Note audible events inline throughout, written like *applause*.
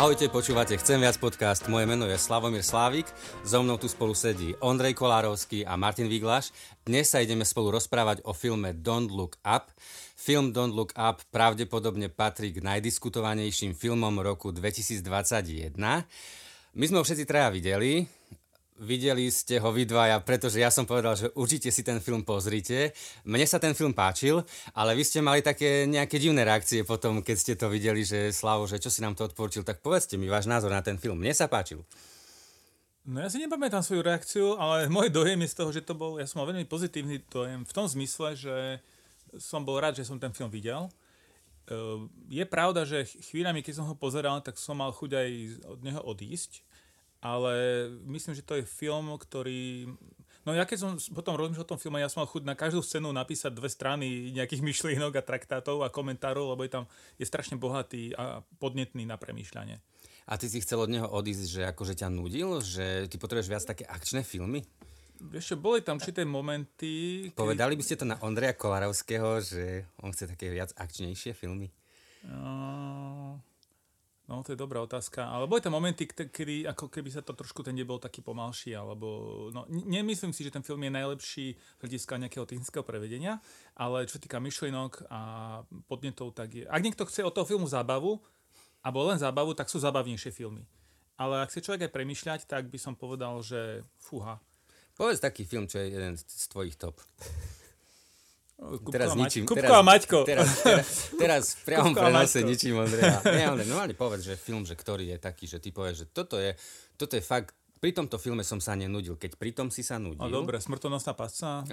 Ahojte, počúvate Chcem viac podcast. Moje meno je Slavomír Slávik. So mnou tu spolu sedí Ondrej Kolárovský a Martin Viglaš. Dnes sa ideme spolu rozprávať o filme Don't Look Up. Film Don't Look Up pravdepodobne patrí k najdiskutovanejším filmom roku 2021. My sme ho všetci traja videli, videli ste ho vy dvaja, pretože ja som povedal, že určite si ten film pozrite. Mne sa ten film páčil, ale vy ste mali také nejaké divné reakcie potom, keď ste to videli, že Slavo, že čo si nám to odporúčil, tak povedzte mi váš názor na ten film. Mne sa páčil. No ja si nepamätám svoju reakciu, ale môj dojem je z toho, že to bol, ja som mal veľmi pozitívny dojem v tom zmysle, že som bol rád, že som ten film videl. Ehm, je pravda, že chvíľami, keď som ho pozeral, tak som mal chuť aj od neho odísť, ale myslím, že to je film, ktorý... No ja keď som potom rozmýšľal o tom filme, ja som mal chuť na každú scénu napísať dve strany nejakých *laughs* myšlienok a traktátov a komentárov, lebo je tam je strašne bohatý a podnetný na premýšľanie. A ty si chcel od neho odísť, že akože ťa nudil? Že ty potrebuješ viac také akčné filmy? Vieš čo, boli tam určité momenty... Kedy... Povedali by ste to na Ondreja Kolarovského, že on chce také viac akčnejšie filmy? Uh... No, to je dobrá otázka. Ale boli tam momenty, kedy ako keby sa to trošku ten nebol taký pomalší, alebo... No, nemyslím si, že ten film je najlepší z hľadiska nejakého technického prevedenia, ale čo týka myšlienok a podnetov, tak je... Ak niekto chce od toho filmu zábavu, alebo len zábavu, tak sú zábavnejšie filmy. Ale ak chce človek aj premyšľať, tak by som povedal, že fúha. Povedz taký film, čo je jeden z tvojich top. Kupko teraz ničím. Kupko teraz, a Maťko. Teraz, teraz, teraz v priamom prenose ničím Ondreja. *laughs* Nie, ale normálne povedz, že film, že ktorý je taký, že ty povieš, že toto je, toto je fakt pri tomto filme som sa nenudil, keď pri tom si sa nudil. A dobre, smrtonosná pasca. *laughs*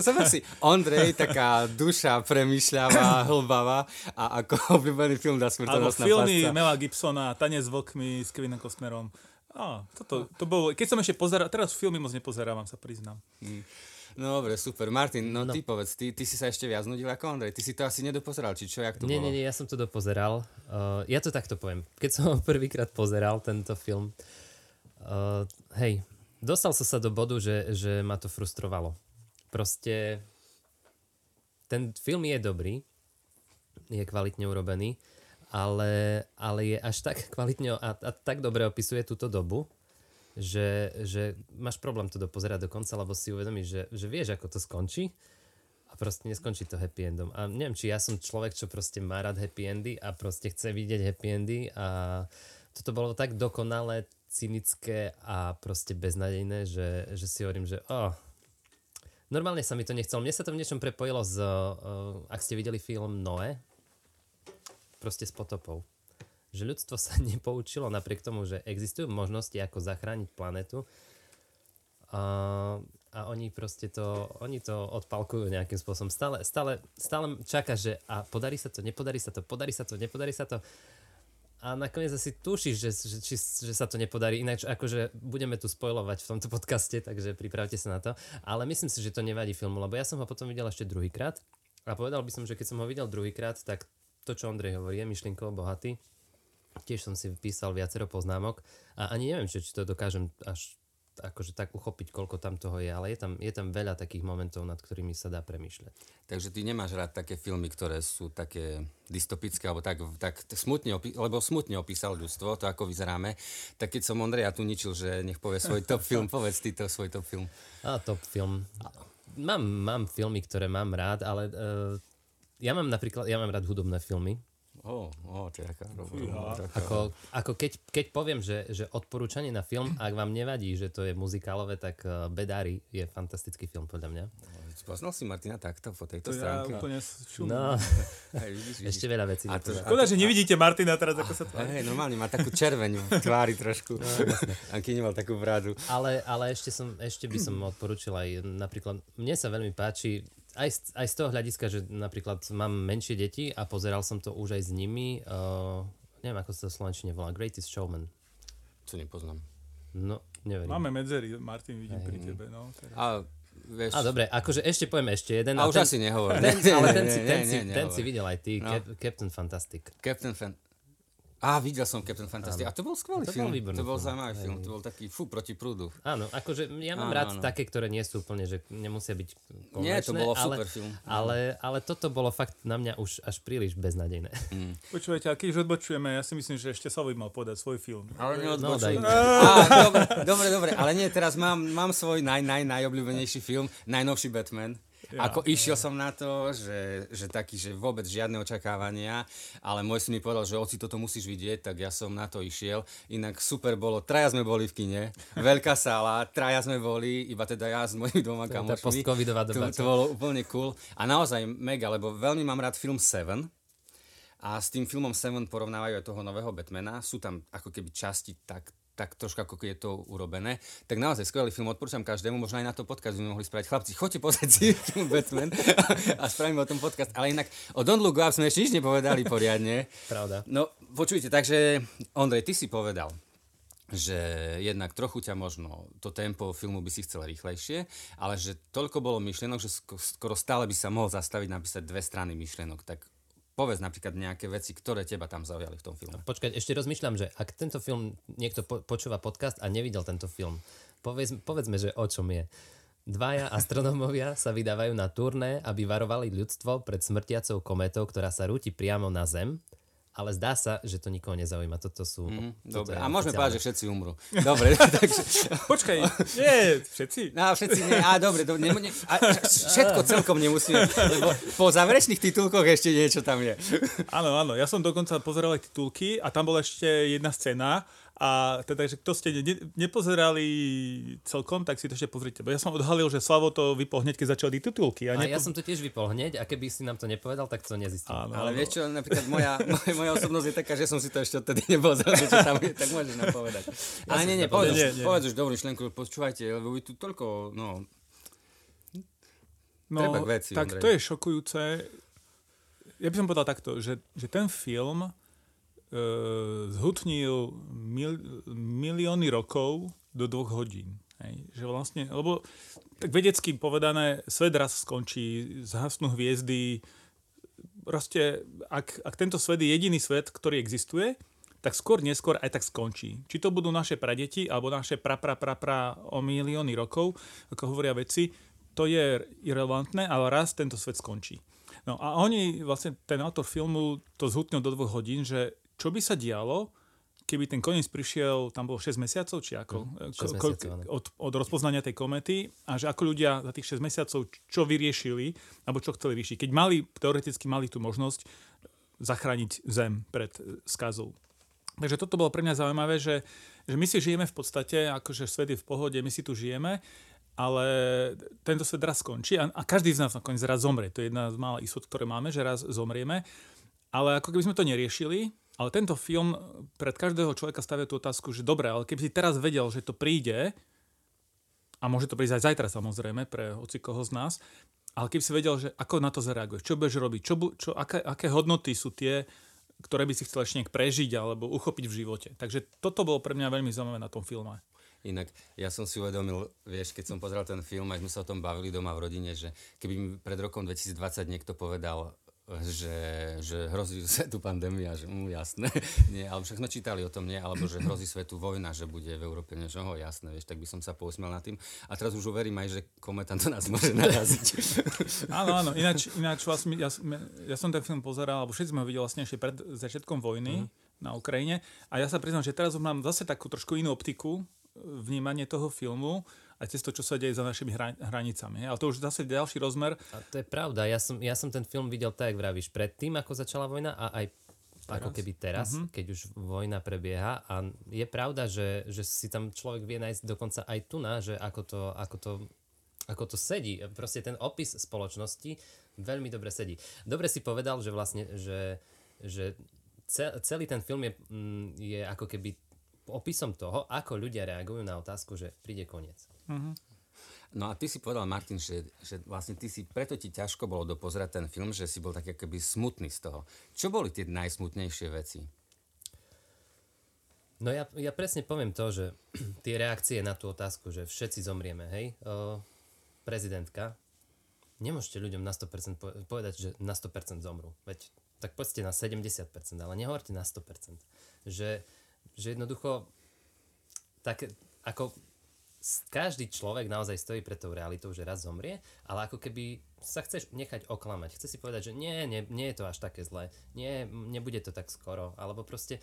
Som si, Ondrej, taká duša premyšľavá, hlbavá a ako *laughs* obľúbený film dá smrtonosná Alebo filmy pasca. Mela Gibsona, Tanec s vlkmi s Kevinom Costnerom. Á, toto, to bolo, keď som ešte pozeral, teraz filmy moc nepozerávam, sa priznám. Hmm. No dobre, super. Martin, no, no. ty povedz, ty, ty si sa ešte viac nudil ako Ondrej. Ty si to asi nedopozeral, či čo, jak to nie, bolo? Nie, nie, ja som to dopozeral. Uh, ja to takto poviem. Keď som ho *laughs* prvýkrát pozeral, tento film, uh, hej, dostal som sa do bodu, že, že ma to frustrovalo. Proste ten film je dobrý, je kvalitne urobený, ale, ale je až tak *laughs* kvalitne a, a tak dobre opisuje túto dobu, že, že máš problém to dopozerať do konca, lebo si uvedomíš, že, že vieš, ako to skončí a proste neskončí to happy endom. A neviem, či ja som človek, čo proste má rád happy endy a proste chce vidieť happy endy a toto bolo tak dokonalé, cynické a proste beznadejné, že, že si hovorím, že oh, normálne sa mi to nechcelo. Mne sa to v niečom prepojilo z, uh, ak ste videli film Noé, proste s potopou že ľudstvo sa *laughs* nepoučilo napriek tomu, že existujú možnosti, ako zachrániť planetu a, a oni proste to, oni to odpalkujú nejakým spôsobom. Stále, stále, stále čaká, že a podarí sa to, nepodarí sa to, podarí sa to, nepodarí sa to a nakoniec asi tušíš, že, že, či, že sa to nepodarí. Ináč akože budeme tu spojovať v tomto podcaste, takže pripravte sa na to. Ale myslím si, že to nevadí filmu, lebo ja som ho potom videl ešte druhýkrát a povedal by som, že keď som ho videl druhýkrát, tak to, čo Ondrej hovorí, je myšlienkovo bohatý tiež som si vypísal viacero poznámok a ani neviem, či, či to dokážem až akože tak uchopiť, koľko tam toho je, ale je tam, je tam veľa takých momentov, nad ktorými sa dá premýšľať. Takže ty nemáš rád také filmy, ktoré sú také dystopické, alebo tak, tak smutne, opi- lebo smutne opísal ľudstvo, to ako vyzeráme, tak keď som Ondreja tu ničil, že nech povie svoj top film, *laughs* povedz ty to svoj top film. A top film. Mám, mám filmy, ktoré mám rád, ale uh, ja mám napríklad, ja mám rád hudobné filmy, Oh, oh, taká Ako, ako keď, keď poviem, že, že odporúčanie na film, ak vám nevadí, že to je muzikálové, tak uh, Bedari je fantastický film podľa mňa. Poznal si Martina takto po tejto to stránke? Ja úplne No, *laughs* vidíš, vidíš. ešte veľa vecí. A to, Škoda, že nevidíte Martina teraz, ako sa tvári. Hej, normálne má takú červeň v tvári trošku. No, *laughs* Aký nemal takú bradu. Ale, ale ešte, som, ešte by som odporúčil aj napríklad, mne sa veľmi páči aj, z, aj z toho hľadiska, že napríklad mám menšie deti a pozeral som to už aj s nimi. Uh, neviem, ako sa to slovenčine volá. Greatest Showman. Co nepoznám. No, neverím. Máme medzery, Martin, vidím aj. pri tebe. No, teraz. A, vieš... a dobre, akože ešte poviem ešte jeden. A, a už ten, asi nehovor. Ten, ale ten, si, ten, si, ten si videl aj ty, no. Cap, Captain Fantastic. Captain Fan... Á, videl som Captain Fantastic. A to bol skvelý To bol film. výborný to bol film. zaujímavý Hej. film. To bol taký, fú, proti prúdu. Áno, akože ja mám Áno, rád áno. také, ktoré nie sú úplne, že nemusia byť komerčné, Nie, to bolo ale, super film. Ale, ale toto bolo fakt na mňa už až príliš beznadejné. Počúvajte, a keď odbočujeme, ja si myslím, že ešte Slavoj mal podať svoj film. Ale No, daj. neodbočuj. Á, dobre, dobre, dobre, ale nie, teraz mám, mám svoj naj, naj, najobľúbenejší film, najnovší Batman. Ja, Ako išiel som na to, že, že taký, že vôbec žiadne očakávania, ale môj syn mi povedal, že oci toto musíš vidieť, tak ja som na to išiel. Inak super bolo, traja sme boli v kine, *laughs* veľká sála, traja sme boli, iba teda ja s mojimi dvoma kamošmi. To, to bolo úplne cool. A naozaj mega, lebo veľmi mám rád film Seven, a s tým filmom Seven porovnávajú aj toho nového Batmana. Sú tam ako keby časti tak, tak trošku ako je to urobené. Tak naozaj skvelý film, odporúčam každému, možno aj na to podcast by mohli spraviť. Chlapci, choďte pozrieť si *laughs* film Batman a spravíme o tom podcast. Ale inak o Don't Look Up sme ešte nič nepovedali poriadne. Pravda. No, počujte, takže Ondrej, ty si povedal, že jednak trochu ťa možno to tempo filmu by si chcel rýchlejšie, ale že toľko bolo myšlienok, že sko- skoro stále by sa mohol zastaviť napísať dve strany myšlienok. Tak povedz napríklad nejaké veci, ktoré teba tam zaujali v tom filme. Počkať, ešte rozmýšľam, že ak tento film niekto po- počúva podcast a nevidel tento film, povedz, povedzme, že o čom je. Dvaja astronómovia sa vydávajú na turné, aby varovali ľudstvo pred smrtiacou kometou, ktorá sa rúti priamo na Zem, ale zdá sa, že to nikoho nezaujíma. Toto sú... Mm, toto dobre, a môžeme povedať, že všetci umrú. Dobre, *laughs* takže... Počkaj, nie, všetci. No, všetci nie, á, dobre, dobre ne, ne, a všetko celkom nemusíme, lebo po záverečných titulkoch ešte niečo tam je. Áno, áno, ja som dokonca pozeral aj titulky a tam bola ešte jedna scéna a teda, že kto ste ne, nepozerali celkom, tak si to ešte pozrite. Bo ja som odhalil, že Slavo to vypol hneď, keď začali titulky. A A, ja som to tiež vypol hneď a keby si nám to nepovedal, tak to nezistím. Áno, Ale áno. vieš čo, napríklad moja, moja, moja osobnosť je taká, že som si to ešte odtedy nepozrel, že tam je, tak môžeš nám povedať. Ale nie, nie, povedz, Nie, už, nie. povedz už dobrú myšlenku, počúvajte, lebo vy tu toľko, no, No, Treba k veci, tak Ondrej. to je šokujúce. Ja by som povedal takto, že, že ten film zhutnil mil, milióny rokov do dvoch hodín. Hej. Že vlastne, lebo tak vedecky povedané, svet raz skončí, zhasnú hviezdy. Proste, ak, ak tento svet je jediný svet, ktorý existuje, tak skôr neskôr aj tak skončí. Či to budú naše pradeti, alebo naše pra, pra, o milióny rokov, ako hovoria vedci, to je irrelevantné, ale raz tento svet skončí. No a oni, vlastne ten autor filmu to zhutnil do dvoch hodín, že čo by sa dialo, keby ten koniec prišiel, tam bolo 6 mesiacov, či ako? Mm, Ko- 6 ko- mesiacov, áno. od, od rozpoznania tej komety a že ako ľudia za tých 6 mesiacov čo vyriešili, alebo čo chceli riešiť. Keď mali, teoreticky mali tú možnosť zachrániť Zem pred e, skazou. Takže toto bolo pre mňa zaujímavé, že, že my si žijeme v podstate, akože svet je v pohode, my si tu žijeme, ale tento svet raz skončí a, a každý z nás nakoniec raz zomrie. To je jedna z mála istot, ktoré máme, že raz zomrieme. Ale ako keby sme to neriešili, ale tento film pred každého človeka stavia tú otázku, že dobre, ale keby si teraz vedel, že to príde, a môže to prísť aj zajtra samozrejme pre hoci koho z nás, ale keby si vedel, že ako na to zareaguješ, čo budeš robiť, čo, čo, aké, aké hodnoty sú tie, ktoré by si chcel ešte prežiť alebo uchopiť v živote. Takže toto bolo pre mňa veľmi zaujímavé na tom filme. Inak ja som si uvedomil, vieš, keď som pozeral ten film, aj sme sa o tom bavili doma v rodine, že keby mi pred rokom 2020 niekto povedal, že, že hrozí *laughs* svetu pandémia, že mm, jasné, *laughs* nie, alebo však sme čítali o tom, nie, alebo že hrozí svetu vojna, že bude v Európe niečo, ho, jasné, vieš, tak by som sa pousmiel nad tým. A teraz už uverím aj, že kometa do nás môže naraziť. *laughs* Áno, áno, ináč, ináč vlastne, ja, som- ja som ten film pozeral, alebo všetci sme ho videli vlastne ešte pred začiatkom vojny na Ukrajine. A ja sa priznám, že teraz už mám zase takú trošku inú optiku e, vnímanie toho filmu a cez to, čo sa deje za našimi hra, hranicami. Ale to už zase ďalší rozmer. A to je pravda. Ja som, ja som ten film videl tak, jak vravíš, predtým, ako začala vojna a aj ako keby teraz, Mhm. keď už vojna prebieha. A je pravda, že, že si tam človek vie nájsť dokonca aj tu na, že ako to, ako to ako to sedí. Proste ten opis spoločnosti veľmi dobre sedí. Dobre si povedal, že vlastne, že, že ce- celý ten film je, mm, je ako keby opisom toho, ako ľudia reagujú na otázku, že príde koniec. No a ty si povedal, Martin, že, že vlastne ty si, preto ti ťažko bolo dopozerať ten film, že si bol tak keby smutný z toho. Čo boli tie najsmutnejšie veci? No ja, ja presne poviem to, že *clears throat* tie reakcie na tú otázku, že všetci zomrieme, hej, o, prezidentka, nemôžete ľuďom na 100% po- povedať, že na 100% zomrú. Veď tak poďte na 70%, ale nehovorte na 100%. Že, že jednoducho tak ako každý človek naozaj stojí pred tou realitou, že raz zomrie, ale ako keby sa chceš nechať oklamať. Chce si povedať, že nie, nie, nie je to až také zlé, nie, nebude to tak skoro, alebo proste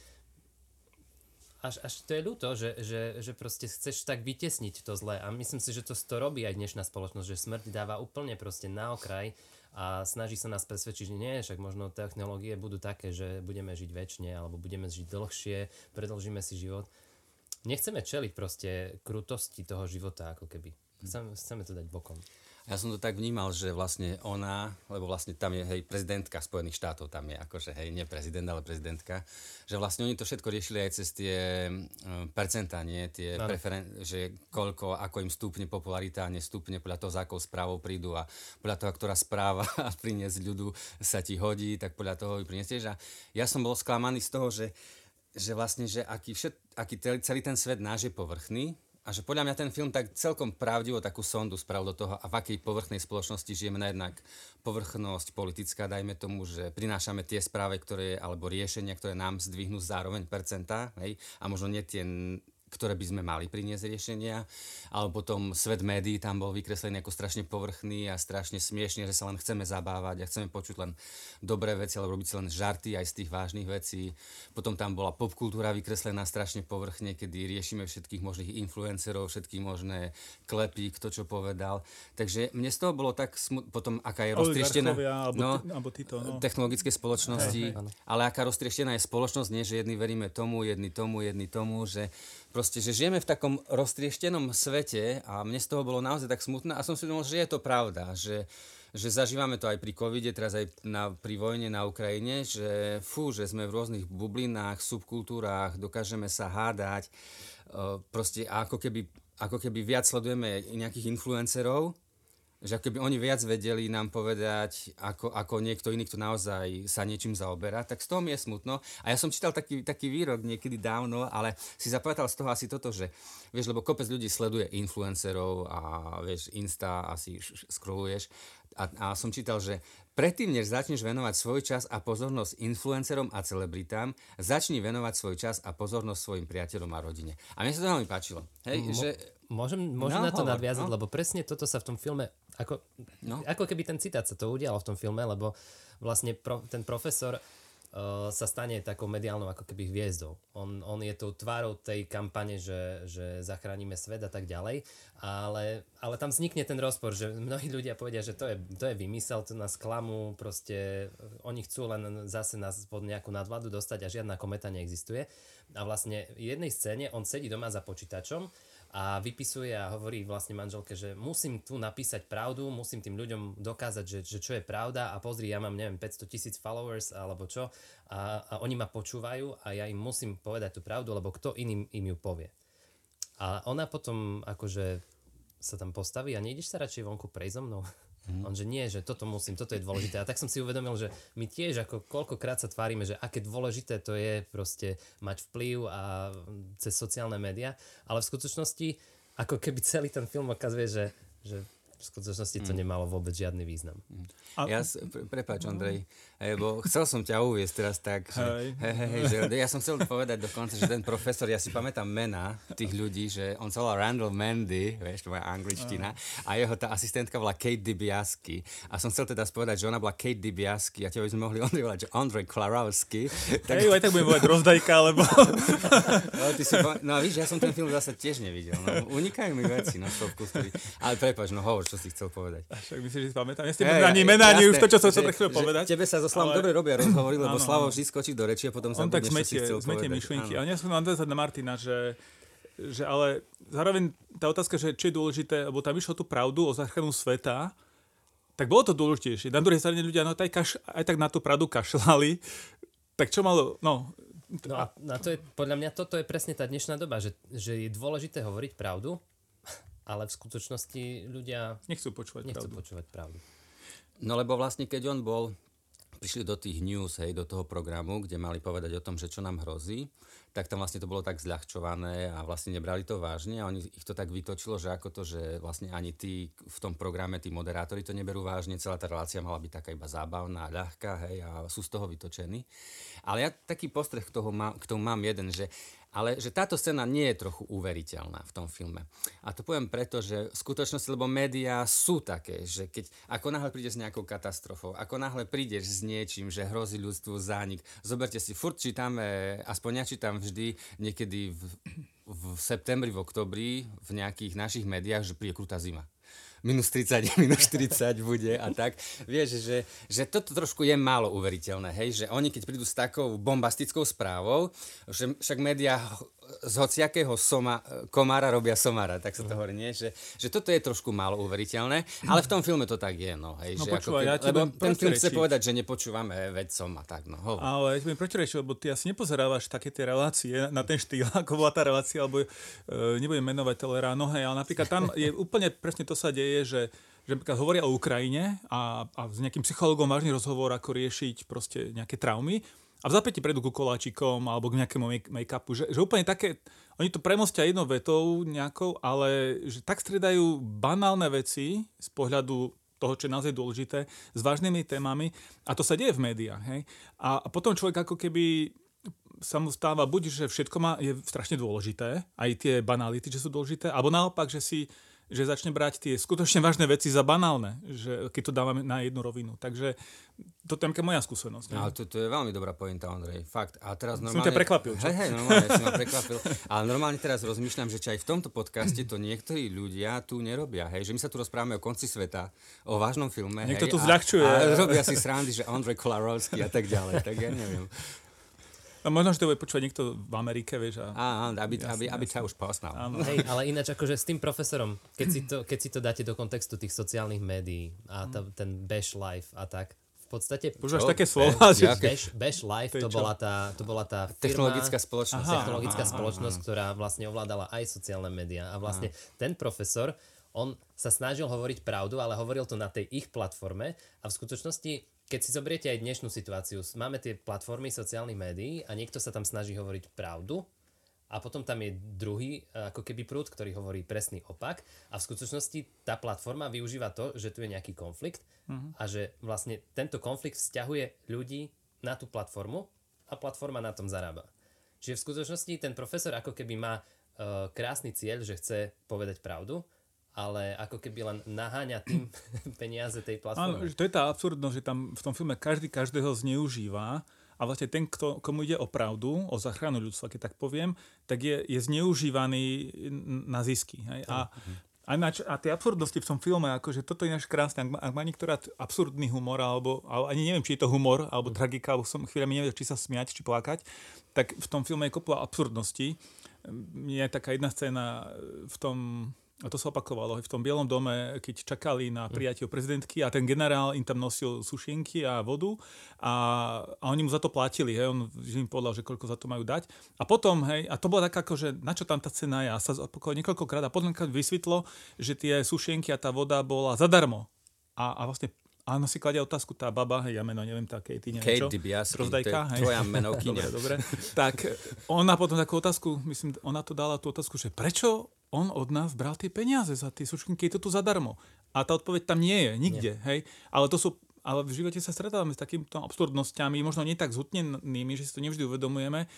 až, až to je ľúto, že, že, že proste chceš tak vytesniť to zlé a myslím si, že to, to robí aj dnešná spoločnosť, že smrť dáva úplne proste na okraj a snaží sa nás presvedčiť, že nie, však možno technológie budú také, že budeme žiť väčšine alebo budeme žiť dlhšie, predlžíme si život. Nechceme čeliť proste krutosti toho života ako keby. Chceme, chceme to dať bokom. Ja som to tak vnímal, že vlastne ona, lebo vlastne tam je hej, prezidentka Spojených štátov, tam je akože hej, nie prezident, ale prezidentka, že vlastne oni to všetko riešili aj cez tie percentá, nie, tie preferen- že koľko, ako im stúpne popularita a nestúpne podľa toho, za akou správou prídu a podľa toho, ktorá správa *laughs* priniesť ľudu sa ti hodí, tak podľa toho ju prinesieš. A ja som bol sklamaný z toho, že, že vlastne, že aký, všet, aký celý ten svet náš je povrchný, a že podľa mňa ten film tak celkom pravdivo takú sondu spravil do toho, a v akej povrchnej spoločnosti žijeme. Na jednak povrchnosť politická, dajme tomu, že prinášame tie správy, ktoré, alebo riešenia, ktoré nám zdvihnú zároveň percentá, hej, a možno nie tie ktoré by sme mali priniesť riešenia, alebo potom svet médií tam bol vykreslený ako strašne povrchný a strašne smiešne, že sa len chceme zabávať a chceme počuť len dobré veci, alebo robiť si len žarty aj z tých vážnych vecí. Potom tam bola popkultúra vykreslená strašne povrchne, kedy riešime všetkých možných influencerov, všetky možné klepy, kto čo povedal. Takže mne z toho bolo tak smut... potom aká je roztrieštená no, no. technologické spoločnosti, hey. ale aká roztrieštená je spoločnosť, nie že jedni veríme tomu, jedni tomu, jedni tomu, že proste, že žijeme v takom roztrieštenom svete a mne z toho bolo naozaj tak smutné a som si myslel, že je to pravda, že, že zažívame to aj pri covide, teraz aj na, pri vojne na Ukrajine, že fú, že sme v rôznych bublinách, subkultúrách, dokážeme sa hádať, proste ako keby, ako keby viac sledujeme nejakých influencerov, že ako keby oni viac vedeli nám povedať, ako, ako niekto iný, kto naozaj sa niečím zaoberá, tak z toho mi je smutno. A ja som čítal taký, taký výrok niekedy dávno, ale si zapamätal z toho asi toto, že vieš, lebo kopec ľudí sleduje influencerov a vieš, Insta asi scrolluješ a, a som čítal, že predtým, než začneš venovať svoj čas a pozornosť influencerom a celebritám, začni venovať svoj čas a pozornosť svojim priateľom a rodine. A mne sa to veľmi páčilo. Hej, Mo- že... Môžem, môžem no, na to hovor, nadviazať, no. lebo presne toto sa v tom filme ako, no. ako keby ten citát sa to udialo v tom filme, lebo vlastne pro, ten profesor uh, sa stane takou mediálnou ako keby hviezdou. On, on je tou tvárou tej kampane, že, že zachránime svet a tak ďalej, ale, ale tam vznikne ten rozpor, že mnohí ľudia povedia, že to je, to je vymysel, to nás klamú, proste oni chcú len zase nás pod nejakú nadvládu dostať a žiadna kometa neexistuje. A vlastne v jednej scéne on sedí doma za počítačom a vypisuje a hovorí vlastne manželke, že musím tu napísať pravdu, musím tým ľuďom dokázať, že, že čo je pravda a pozri, ja mám neviem 500 tisíc followers alebo čo a, a oni ma počúvajú a ja im musím povedať tú pravdu, lebo kto iný im ju povie. A ona potom akože sa tam postaví a nejdeš sa radšej vonku prejsť so mnou? Mm. On že nie, že toto musím, toto je dôležité. A tak som si uvedomil, že my tiež ako koľkokrát sa tvárime, že aké dôležité to je proste mať vplyv a cez sociálne médiá, ale v skutočnosti ako keby celý ten film ukazuje, že, že v skutočnosti to mm. nemalo vôbec žiadny význam. Mm. A... Ja, pre, prepáč, Andrej, lebo chcel som ťa uviesť teraz tak, že, hej. Hej, hej, že ja som chcel povedať dokonca, že ten profesor, ja si pamätám mena tých ľudí, že on sa volal Randall Mandy, vieš, to moja angličtina, a jeho tá asistentka bola Kate DiBiasky. A som chcel teda povedať, že ona bola Kate DiBiasky a teba by sme mohli *laughs* Ondrej volať, že Ondrej Klarovsky. Tak... Hej, aj tak budem volať rozdajka, lebo... *laughs* no, ty si, no víš, ja som ten film zase tiež nevidel. No, unikajú mi veci, no, stopku, ktorý... Ale prepáč, no hovor, čo si chcel povedať. A však myslíš, že si pamätám? Ja ste hey, ani mená, ani už to, čo som chcel chvíľu povedať. Tebe sa so Slavom ale... dobre robia rozhovory, lebo Slavo vždy skočí do reči a potom sa tak zmetie, zmetie myšlienky. A ja som nadviazať na Martina, že že ale zároveň tá otázka, že čo je dôležité, lebo tam išlo tú pravdu o záchranu sveta, tak bolo to dôležitejšie. Na druhej strane ľudia no, aj, kaš, aj tak na tú pravdu kašľali, tak čo malo, no... No a na to je, podľa mňa toto je presne tá dnešná doba, že, že je dôležité hovoriť pravdu, ale v skutočnosti ľudia nechcú počúvať nechcú pravdu. počúvať pravdu. No lebo vlastne keď on bol prišli do tých news, hej, do toho programu, kde mali povedať o tom, že čo nám hrozí, tak tam vlastne to bolo tak zľahčované a vlastne nebrali to vážne a oni ich to tak vytočilo, že ako to, že vlastne ani tí v tom programe, tí moderátori to neberú vážne, celá tá relácia mala byť taká iba zábavná, ľahká, hej, a sú z toho vytočení. Ale ja taký postreh k, toho mám, k tomu mám jeden, že ale že táto scéna nie je trochu uveriteľná v tom filme. A to poviem preto, že v skutočnosti, lebo médiá sú také, že keď ako náhle prídeš s nejakou katastrofou, ako náhle prídeš s niečím, že hrozí ľudstvu zánik, zoberte si, furt čítame, aspoň ja čítam vždy niekedy v, v septembri, v oktobri v nejakých našich médiách, že príde krutá zima minus 30, *laughs* minus 40 bude a tak. Vieš, že, že toto trošku je málo uveriteľné, hej, že oni keď prídu s takou bombastickou správou, že však médiá z hociakého soma, komára robia somára, tak sa to hovorí, nie? Že, že toto je trošku málo uveriteľné, ale v tom filme to tak je, no. Hej, no že počúvaj, ako ja lebo ten film chce povedať, že nepočúvame vedcom a tak, no. Hovor. Ale ja ti budem lebo ty asi nepozerávaš také tie relácie na ten štýl, *laughs* ako bola tá relácia, alebo e, nebudem menovať Teleráno, hej, ale napríklad tam je úplne presne to sa deje, že že napríklad hovoria o Ukrajine a, a s nejakým psychologom vážny rozhovor, ako riešiť proste nejaké traumy a v zapäti prejdú ku koláčikom alebo k nejakému make-upu, že, že úplne také, oni to premostia jednou vetou nejakou, ale že tak stredajú banálne veci z pohľadu toho, čo je naozaj dôležité, s vážnymi témami a to sa deje v médiách. Hej? A, a potom človek ako keby sa mu stáva buď, že všetko má, je strašne dôležité, aj tie banality, že sú dôležité, alebo naopak, že si že začne brať tie skutočne vážne veci za banálne, že keď to dávame na jednu rovinu. Takže to je moja skúsenosť. Ale to, to je veľmi dobrá pointa, Ondrej. Fakt. A teraz normálne... Som ťa prekvapil. Hej, hej, normálne si ma prekvapil. Ale normálne teraz rozmýšľam, že či aj v tomto podcaste to niektorí ľudia tu nerobia. Hej, že my sa tu rozprávame o konci sveta, o vážnom filme. Niekto hej, tu zľahčuje. A, a robia si srandy, že Ondrej Kolarovský a tak ďalej. Tak ja neviem. No možno, že to bude počúvať niekto v Amerike, vieš. A... Áno, aby, jasne, aby, aby ťa už poznal. Hej, *laughs* ale ináč akože s tým profesorom, keď si, to, keď si to dáte do kontextu tých sociálnych médií a ta, ten bash life a tak, v podstate... Už také slova, že... Bash, bash Life, to bola tá, to bola tá firma, technologická spoločnosť. Aha, technologická aha, spoločnosť, aha. ktorá vlastne ovládala aj sociálne médiá. A vlastne aha. ten profesor, on sa snažil hovoriť pravdu, ale hovoril to na tej ich platforme a v skutočnosti keď si zobriete aj dnešnú situáciu, máme tie platformy sociálnych médií a niekto sa tam snaží hovoriť pravdu a potom tam je druhý ako keby prúd, ktorý hovorí presný opak a v skutočnosti tá platforma využíva to, že tu je nejaký konflikt uh-huh. a že vlastne tento konflikt vzťahuje ľudí na tú platformu a platforma na tom zarába. Čiže v skutočnosti ten profesor ako keby má uh, krásny cieľ, že chce povedať pravdu, ale ako keby len naháňa tým *laughs* peniaze tej platformy. Áno, to je tá absurdnosť, že tam v tom filme každý každého zneužíva a vlastne ten, kto, komu ide o pravdu, o záchranu ľudstva, keď tak poviem, tak je, je zneužívaný na zisky. Hej? A, a, nač, a tie absurdnosti v tom filme, akože toto je náš krásne, ak má, ak má niektorá absurdný humor, alebo, alebo ani neviem, či je to humor, alebo tragika, alebo som chvíľami neviem, či sa smiať, či plakať, tak v tom filme je kopla absurdností. Je taká jedna scéna v tom a to sa opakovalo v tom Bielom dome, keď čakali na hm. prijatie prezidentky a ten generál im tam nosil sušienky a vodu a, a oni mu za to platili, hej, on im povedal, že koľko za to majú dať. A potom, hej, a to bolo tak ako, že na čo tam tá cena je a sa opakovalo niekoľkokrát a potom vysvetlo, že tie sušienky a tá voda bola zadarmo. A, a vlastne Áno, si kladie otázku tá baba, hej, ja meno neviem, tá Katie, neviem Kate čo. Dibiasky, Rozdajka, to je tvoja menovkyňa. *laughs* dobre, dobre. Tak ona potom takú otázku, myslím, ona to dala tú otázku, že prečo on od nás bral tie peniaze za tie sušky, je to tu zadarmo. A tá odpoveď tam nie je, nikde. Nie. Hej? Ale to sú ale v živote sa stretávame s takýmito absurdnosťami, možno nie tak zhutnenými, že si to nevždy uvedomujeme,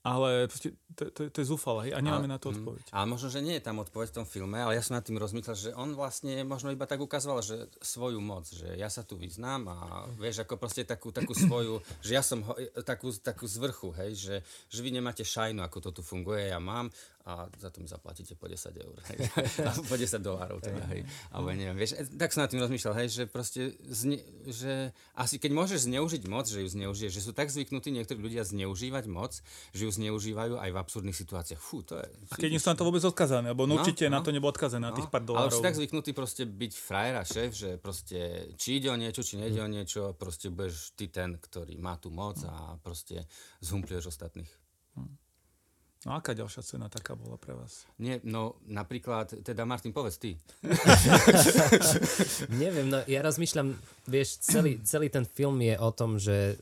ale to, to, to je zúfale a nemáme a, na to mm. odpoveď. Ale možno, že nie je tam odpoveď v tom filme, ale ja som nad tým rozmýšľal, že on vlastne možno iba tak ukazoval, že svoju moc, že ja sa tu vyznám a vieš, ako proste takú, takú svoju, *clears throat* že ja som ho, takú, takú zvrchu, hej, že, že vy nemáte šajnu, ako to tu funguje, ja mám a za to mi zaplatíte po 10 eur, hej. *laughs* po 10 dolárov teda, hej. Alebo neviem, vieš, e, tak som nad tým rozmýšľal, hej, že proste, zne, že asi keď môžeš zneužiť moc, že ju zneužiješ, že sú tak zvyknutí niektorí ľudia zneužívať moc, že ju zneužívajú aj v absurdných situáciách. Fú, to je... A keď nie sú na to vôbec odkazané, lebo no, určite no, na to nebolo odkazané, no, na tých pár dolárov. Ale už tak zvyknutí proste byť frajer a šéf, že proste či ide o niečo, či nejde o niečo, proste budeš ty ten, ktorý má tú moc a proste zhumplieš ostatných. Hm. No aká ďalšia cena taká bola pre vás? Nie, no napríklad, teda Martin, povedz ty. *laughs* Neviem, no ja rozmýšľam, vieš, celý, celý ten film je o tom, že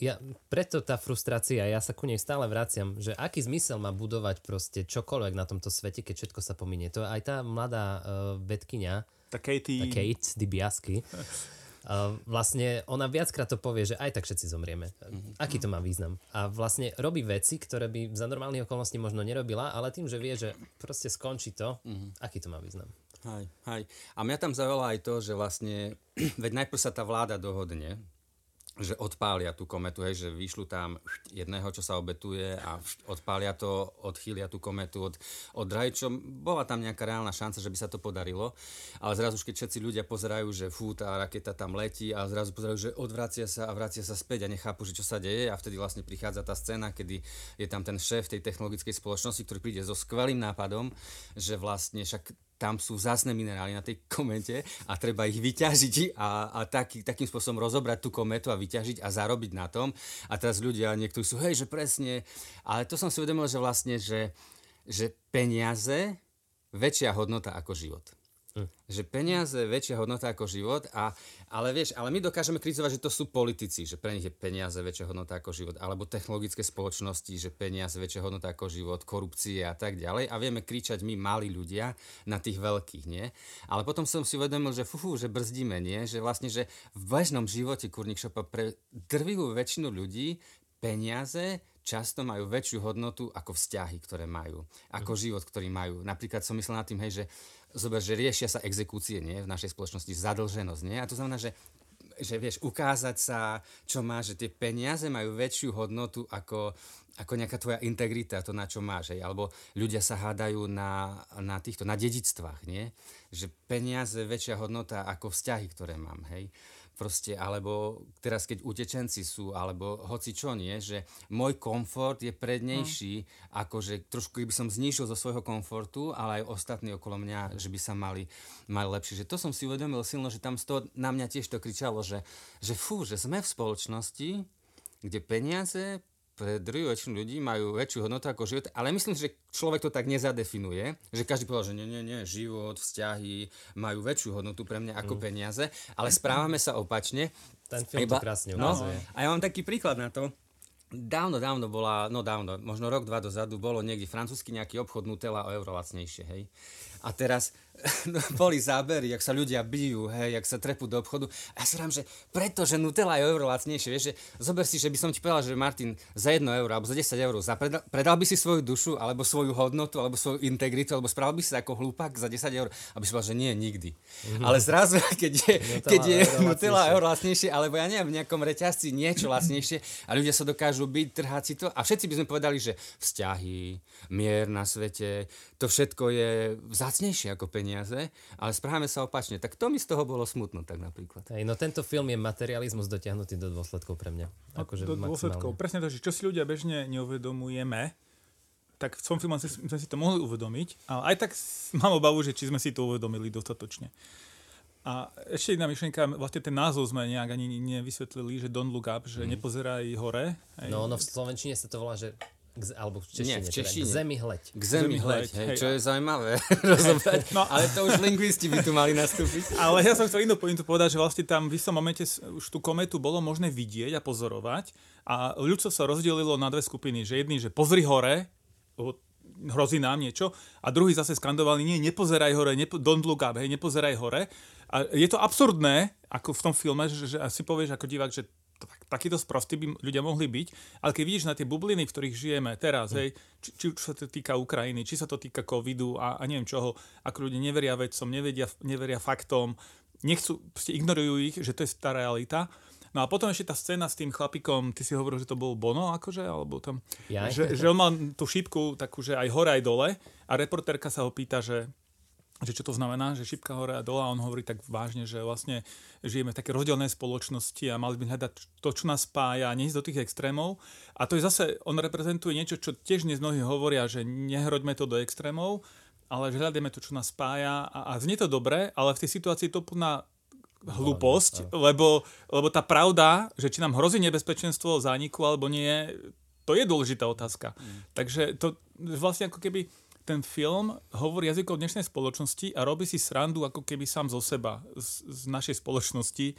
ja, preto tá frustrácia, ja sa ku nej stále vraciam, že aký zmysel má budovať proste čokoľvek na tomto svete, keď všetko sa pominie. To aj tá mladá uh, vedkynia, tá Katie, tá Kate Dibiasky, *laughs* Vlastne ona viackrát to povie, že aj tak všetci zomrieme. Mm-hmm. Aký to má význam? A vlastne robí veci, ktoré by za normálnych okolností možno nerobila, ale tým, že vie, že proste skončí to, mm-hmm. aký to má význam? Hej, hej. A mňa tam zaujalo aj to, že vlastne, *clears throat* veď najprv sa tá vláda dohodne, že odpália tú kometu, hej, že vyšľú tam jedného, čo sa obetuje a odpália to, odchýlia tú kometu od, od draj, čo bola tam nejaká reálna šanca, že by sa to podarilo. Ale zrazu, keď všetci ľudia pozerajú, že fú, tá raketa tam letí a zrazu pozerajú, že odvracia sa a vracia sa späť a nechápu, že čo sa deje a vtedy vlastne prichádza tá scéna, kedy je tam ten šéf tej technologickej spoločnosti, ktorý príde so skvelým nápadom, že vlastne však tam sú zásne minerály na tej *laughs* komete a treba ich vyťažiť a, a taký, takým spôsobom rozobrať tú kometu a vyťažiť a zarobiť na tom. A teraz ľudia, niektorí sú, hej, že presne, ale to som si uvedomil, že vlastne, že, že peniaze väčšia hodnota ako život. Hm. Že peniaze je väčšia hodnota ako život, a, ale vieš, ale my dokážeme kritizovať, že to sú politici, že pre nich je peniaze väčšia hodnota ako život, alebo technologické spoločnosti, že peniaze väčšia hodnota ako život, korupcie a tak ďalej. A vieme kričať my, malí ľudia, na tých veľkých, nie? Ale potom som si uvedomil, že fufu, že brzdíme, nie? Že vlastne, že v bežnom živote kurník šopa pre drvivú väčšinu ľudí peniaze často majú väčšiu hodnotu ako vzťahy, ktoré majú, ako mhm. život, ktorý majú. Napríklad som myslel nad tým, hej, že zober, že riešia sa exekúcie nie, v našej spoločnosti, zadlženosť. Nie? A to znamená, že že vieš, ukázať sa, čo máš, že tie peniaze majú väčšiu hodnotu ako, ako nejaká tvoja integrita, to na čo máš. Hej. Alebo ľudia sa hádajú na, na týchto, na dedictvách, nie? Že peniaze väčšia hodnota ako vzťahy, ktoré mám, hej proste, alebo teraz keď utečenci sú, alebo hoci čo nie, že môj komfort je prednejší, hmm. ako že trošku by som znižil zo svojho komfortu, ale aj ostatní okolo mňa, že by sa mali, mali lepšie. Že to som si uvedomil silno, že tam toho na mňa tiež to kričalo, že, že fú, že sme v spoločnosti, kde peniaze pre druhú väčšinu ľudí majú väčšiu hodnotu ako život, ale myslím, že človek to tak nezadefinuje, že každý povedal, že nie, nie, nie, život, vzťahy majú väčšiu hodnotu pre mňa ako mm. peniaze, ale správame sa opačne. Ten film Iba, to krásne no, A ja mám taký príklad na to. Dávno, dávno bola, no dávno, možno rok, dva dozadu, bolo niekde francúzsky nejaký obchod Nutella o euro lacnejšie, hej. A teraz *laughs* no, boli zábery, jak sa ľudia bijú, hej, jak sa trepú do obchodu. A ja sa rám, že preto, že Nutella je euro lacnejšie, vieš, že zober si, že by som ti povedal, že Martin, za 1 euro alebo za 10 eur predal, predal by si svoju dušu, alebo svoju hodnotu, alebo svoju integritu, alebo spravil by si ako hlupák za 10 eur, aby si povedal, že nie, nikdy. Mm-hmm. Ale zrazu, *laughs* keď je, Nutella, keď je euro Nutella euro lacnejšie, alebo ja neviem, v nejakom reťazci niečo lacnejšie a ľudia sa dokážu byť, trhať si to a všetci by sme povedali, že vzťahy, mier na svete, to všetko je vzácnejšie ako peniaze, ale správame sa opačne. Tak to mi z toho bolo smutno, tak napríklad. Hej, no tento film je materializmus dotiahnutý do dôsledkov pre mňa. No, akože do dôsledkov, presne to, že čo si ľudia bežne neuvedomujeme, tak v tom filme sme si to mohli uvedomiť, ale aj tak mám obavu, že či sme si to uvedomili dostatočne. A ešte jedna myšlienka, vlastne ten názov sme nejak ani nevysvetlili, že don't look up, že mm. nepozeraj hore. Hej. No, no v Slovenčine sa to volá, že k, alebo v češtine, Nie, v češtine. Teda, k zemi hleď. K zemi hleď, hej, hej, čo je zaujímavé *laughs* *laughs* rozobrať. No, ale to už lingvisti by tu mali nastúpiť. *laughs* Ale ja som chcel inú pointu povedať, že vlastne tam v istom momente už tú kometu bolo možné vidieť a pozorovať a ľudstvo sa rozdelilo na dve skupiny, že jedný, že pozri hore, hrozí nám niečo a druhý zase skandovali, nie, nepozeraj hore, nepo, don't look up, hej, nepozeraj hore. A je to absurdné, ako v tom filme, že, že asi povieš ako divák, že takýto sprostí by ľudia mohli byť, ale keď vidíš na tie bubliny, v ktorých žijeme teraz, mm. hej, či, či už sa to týka Ukrajiny, či sa to týka covidu a, a neviem čoho, ako ľudia neveria vedcom, nevedia, neveria faktom, nechcú, ignorujú ich, že to je tá realita. No a potom ešte tá scéna s tým chlapikom, ty si hovoril, že to bol Bono, akože, alebo tam, ja, že, že on mal tú šípku takú, že aj hore, aj dole a reportérka sa ho pýta, že že čo to znamená, že šipka hore a dole a on hovorí tak vážne, že vlastne žijeme v také rozdielnej spoločnosti a mali by hľadať to, čo nás spája a neísť do tých extrémov. A to je zase, on reprezentuje niečo, čo tiež dnes mnohí hovoria, že nehroďme to do extrémov, ale že hľadíme to, čo nás spája a, a znie to dobre, ale v tej situácii to plná hlúposť, lebo, lebo tá pravda, že či nám hrozí nebezpečenstvo zániku alebo nie, to je dôležitá otázka. Mm. Takže to vlastne ako keby ten film hovorí jazykom dnešnej spoločnosti a robí si srandu ako keby sám zo seba, z, z našej spoločnosti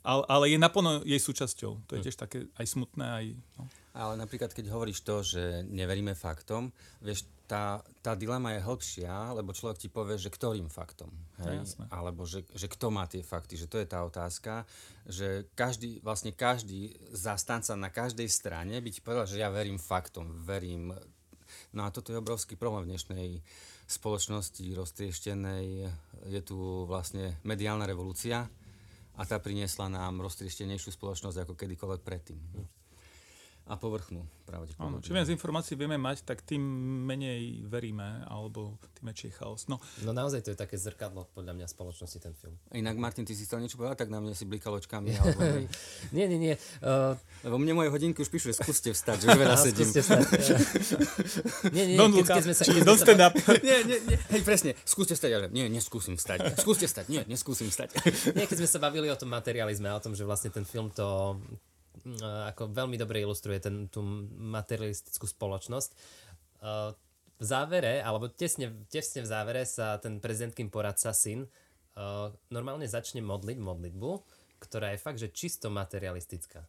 ale, ale je naplno jej súčasťou. To je tiež také aj smutné, aj... No. Ale napríklad, keď hovoríš to, že neveríme faktom, vieš, tá, tá dilema je hĺbšia, lebo človek ti povie, že ktorým faktom. Hej? Jasné. Alebo že, že kto má tie fakty, že to je tá otázka, že každý, vlastne každý zastanca na každej strane by ti povedal, že ja verím faktom, verím... No a toto je obrovský problém v dnešnej spoločnosti roztrieštenej. Je tu vlastne mediálna revolúcia a tá priniesla nám roztrieštenejšiu spoločnosť ako kedykoľvek predtým a povrchnú pravdepodobne. Áno, čím viac informácií vieme mať, tak tým menej veríme, alebo tým väčší chaos. No. no naozaj to je také zrkadlo podľa mňa spoločnosti ten film. Inak Martin, ty si chcel niečo povedať, tak na mňa si blikal očkami. *laughs* Alebo... nie, nie, nie. Uh... Lebo mne moje hodinky už píšu, že skúste vstať, že už veľa *laughs* sedím. Vstať. *laughs* nie, nie, don't keď, keď sme sa... Keď don't stand up. nie, nie, nie. Hej, presne, skúste vstať, ale nie, neskúsim vstať. Skúste vstať, nie, neskúsim vstať. nie, keď sme sa bavili o tom materializme, o tom, že vlastne ten film to ako veľmi dobre ilustruje ten, tú materialistickú spoločnosť. V závere, alebo tesne, tesne v závere sa ten prezidentkým poradca syn normálne začne modliť modlitbu, ktorá je fakt, že čisto materialistická.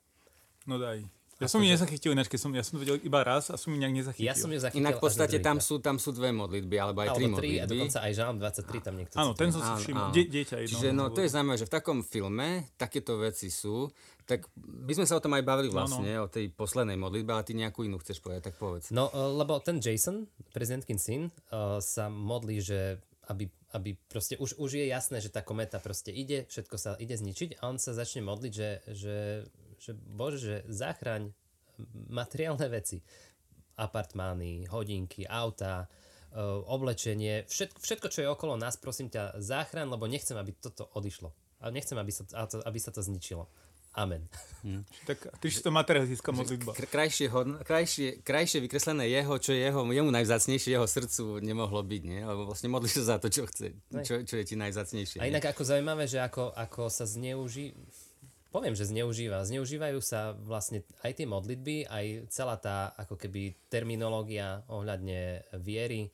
No daj. Ja som ju nezachytil ináč, keď som, ja som to videl iba raz a som ju nejak nezachytil. Ja som ju zachytil Inak v podstate tam sú, tam sú dve modlitby, alebo aj alebo tri, tri modlitby. A dokonca aj Žalm 23 tam niekto Áno, ten som si všimol. Die, dieťa jedno. Čiže no, to je zaujímavé, že v takom filme takéto veci sú, tak by sme sa o tom aj bavili vlastne, no, no. o tej poslednej modlitbe, ale ty nejakú inú chceš povedať, tak povedz. No, eh, lebo ten Jason, prezidentkin syn, uh, sa modlí, že aby, aby proste už, už je jasné, že tá kometa proste ide, všetko sa ide zničiť a on sa začne modliť, že, že, že bože, že zachraň materiálne veci. Apartmány, hodinky, auta, e, oblečenie, všetko, všetko, čo je okolo nás, prosím ťa, záchran, lebo nechcem, aby toto odišlo. A nechcem, aby sa, aby sa to zničilo. Amen. Hmm. *laughs* Tak ty si to materialistická modlitba. Krajšie, krajšie, krajšie vykreslené jeho, čo je jeho, jemu najvzácnejšie jeho srdcu nemohlo byť, nie? Lebo vlastne modlíš sa za to, čo chce, čo, čo je ti najvzácnejšie. A inak nie? ako zaujímavé, že ako, ako sa zneuží, poviem, že zneužíva. Zneužívajú sa vlastne aj tie modlitby, aj celá tá ako keby terminológia ohľadne viery.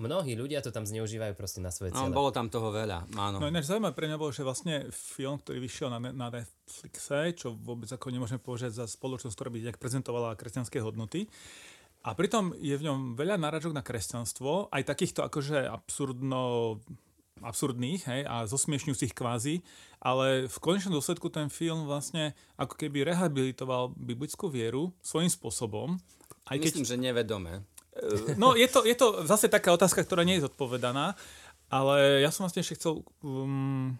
Mnohí ľudia to tam zneužívajú proste na svoje cieľe. No, bolo tam toho veľa, áno. No ináč zaujímavé pre mňa bolo, že vlastne film, ktorý vyšiel na, na Netflixe, čo vôbec ako nemôžeme povedať za spoločnosť, ktorá by nejak prezentovala kresťanské hodnoty, a pritom je v ňom veľa náražok na kresťanstvo, aj takýchto akože absurdno absurdných hej, a zosmiešňujúcich kvázi, ale v konečnom dôsledku ten film vlastne ako keby rehabilitoval biblickú vieru svojím spôsobom. Aj Myslím, keď... že nevedome. No, je to, je to zase taká otázka, ktorá nie je zodpovedaná, ale ja som vlastne ešte chcel um,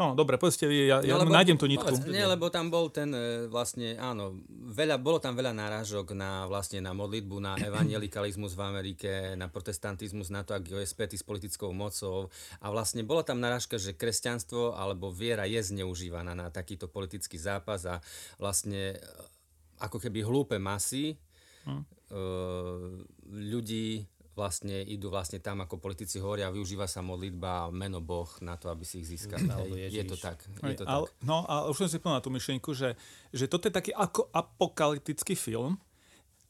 No, dobre, povedzte vy, ja, ja no, lebo, nájdem tú nitku. Povedz, nie, lebo tam bol ten, e, vlastne, áno, veľa, bolo tam veľa náražok na, vlastne, na modlitbu, na *clears throat* evangelikalizmus v Amerike, na protestantizmus, na to, ako je spätý s politickou mocou. A vlastne bolo tam náražka, že kresťanstvo alebo viera je zneužívaná na takýto politický zápas a vlastne e, ako keby hlúpe masy hm. ľudí vlastne idú vlastne tam, ako politici hovoria, využíva sa modlitba meno Boh na to, aby si ich získali. Je to tak. Je to tak. No a už som si povedal na tú myšlienku, že, že toto je taký ako apokalyptický film,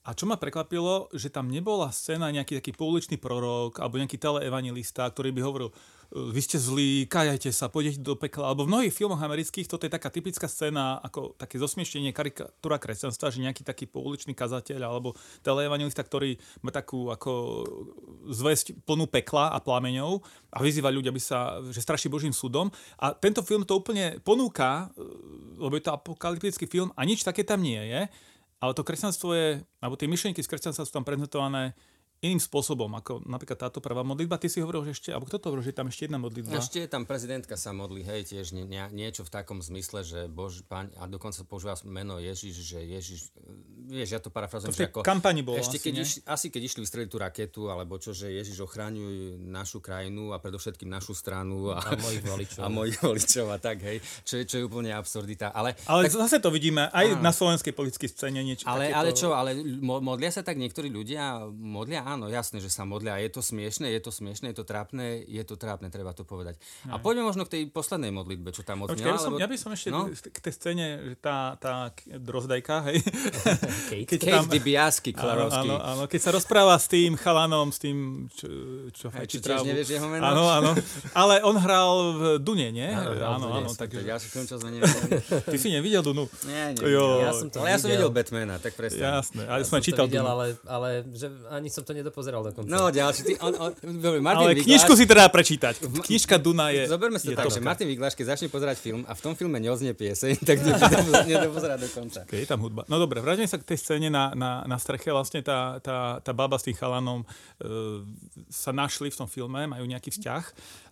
a čo ma prekvapilo, že tam nebola scéna nejaký taký pouličný prorok alebo nejaký teleevangelista, ktorý by hovoril, vy ste zlí, kajajte sa, pôjdete do pekla. Alebo v mnohých filmoch amerických toto je taká typická scéna, ako také zosmieštenie karikatúra kresťanstva, že nejaký taký pouličný kazateľ alebo teleevangelista, ktorý má takú ako zväzť plnú pekla a plameňov a vyzýva ľudia, aby sa, že straší Božím súdom. A tento film to úplne ponúka, lebo je to apokalyptický film a nič také tam nie je. Ale to kresťanstvo je, alebo tie myšlienky z kresťanstva sú tam prezentované iným spôsobom, ako napríklad táto prvá modlitba. Ty si hovoril, že ešte, alebo kto to hovoril, že tam ešte jedna modlitba? Ešte je tam prezidentka sa modlí, hej, tiež nie, nie, niečo v takom zmysle, že Bož, pán, a dokonca používa meno Ježiš, že Ježiš, vieš, ja to parafrazujem, že ako... kampani bolo ešte asi, keď iš, asi keď išli vystreliť tú raketu, alebo čo, že Ježiš ochraňuj našu krajinu a predovšetkým našu stranu a, a mojich voličov. *laughs* A mojich voličov a tak, hej, čo je, čo je úplne absurdita. Ale, ale tak, zase to vidíme aj á, na slovenskej politickej scéne niečo ale, takéto... ale čo, ale modlia sa tak niektorí ľudia, modlia áno, jasné, že sa modlia. Je to smiešne, je to smiešne, je to trápne, je to trápne, treba to povedať. A poďme možno k tej poslednej modlitbe, čo tam odznela. ja, by som, ja by som ešte no? k tej scéne, že tá, tá drozdajka, hej. *laughs* Kate, keď Kate tam, Dibiasky, Áno, áno, keď sa rozpráva s tým chalanom, s tým, čo, čo fajči trávu. nevieš jeho meno? Áno, áno. Ale on hral v Dune, nie? Áno, áno, áno takže... Ja čas. Ty si nevidel Dunu? Nie, nie. Jo. Ja som to ale videl. ja som videl Batmana, tak presne. Jasné, ale ja som čítal videl, ale, ale že ani som to nedopozeral dokonca. No, ďalší, ty, on, on, dobre, Martin Ale knižku si teda prečítať. Knižka Duna je... Zoberme si to tak, že Martin Vigláš, keď začne pozerať film a v tom filme neoznie pieseň, *laughs* tak *laughs* nedopozerá do konca. Okay, je tam hudba. No dobre, vráťme sa k tej scéne na, na, na streche. Vlastne tá, tá, tá baba s tým chalanom e, sa našli v tom filme, majú nejaký vzťah